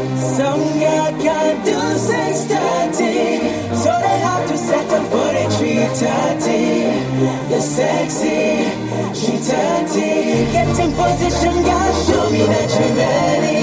Some God can do six thirty, so they have to set settle for a three thirty. The sexy three thirty, get in position, God, show me that you're ready.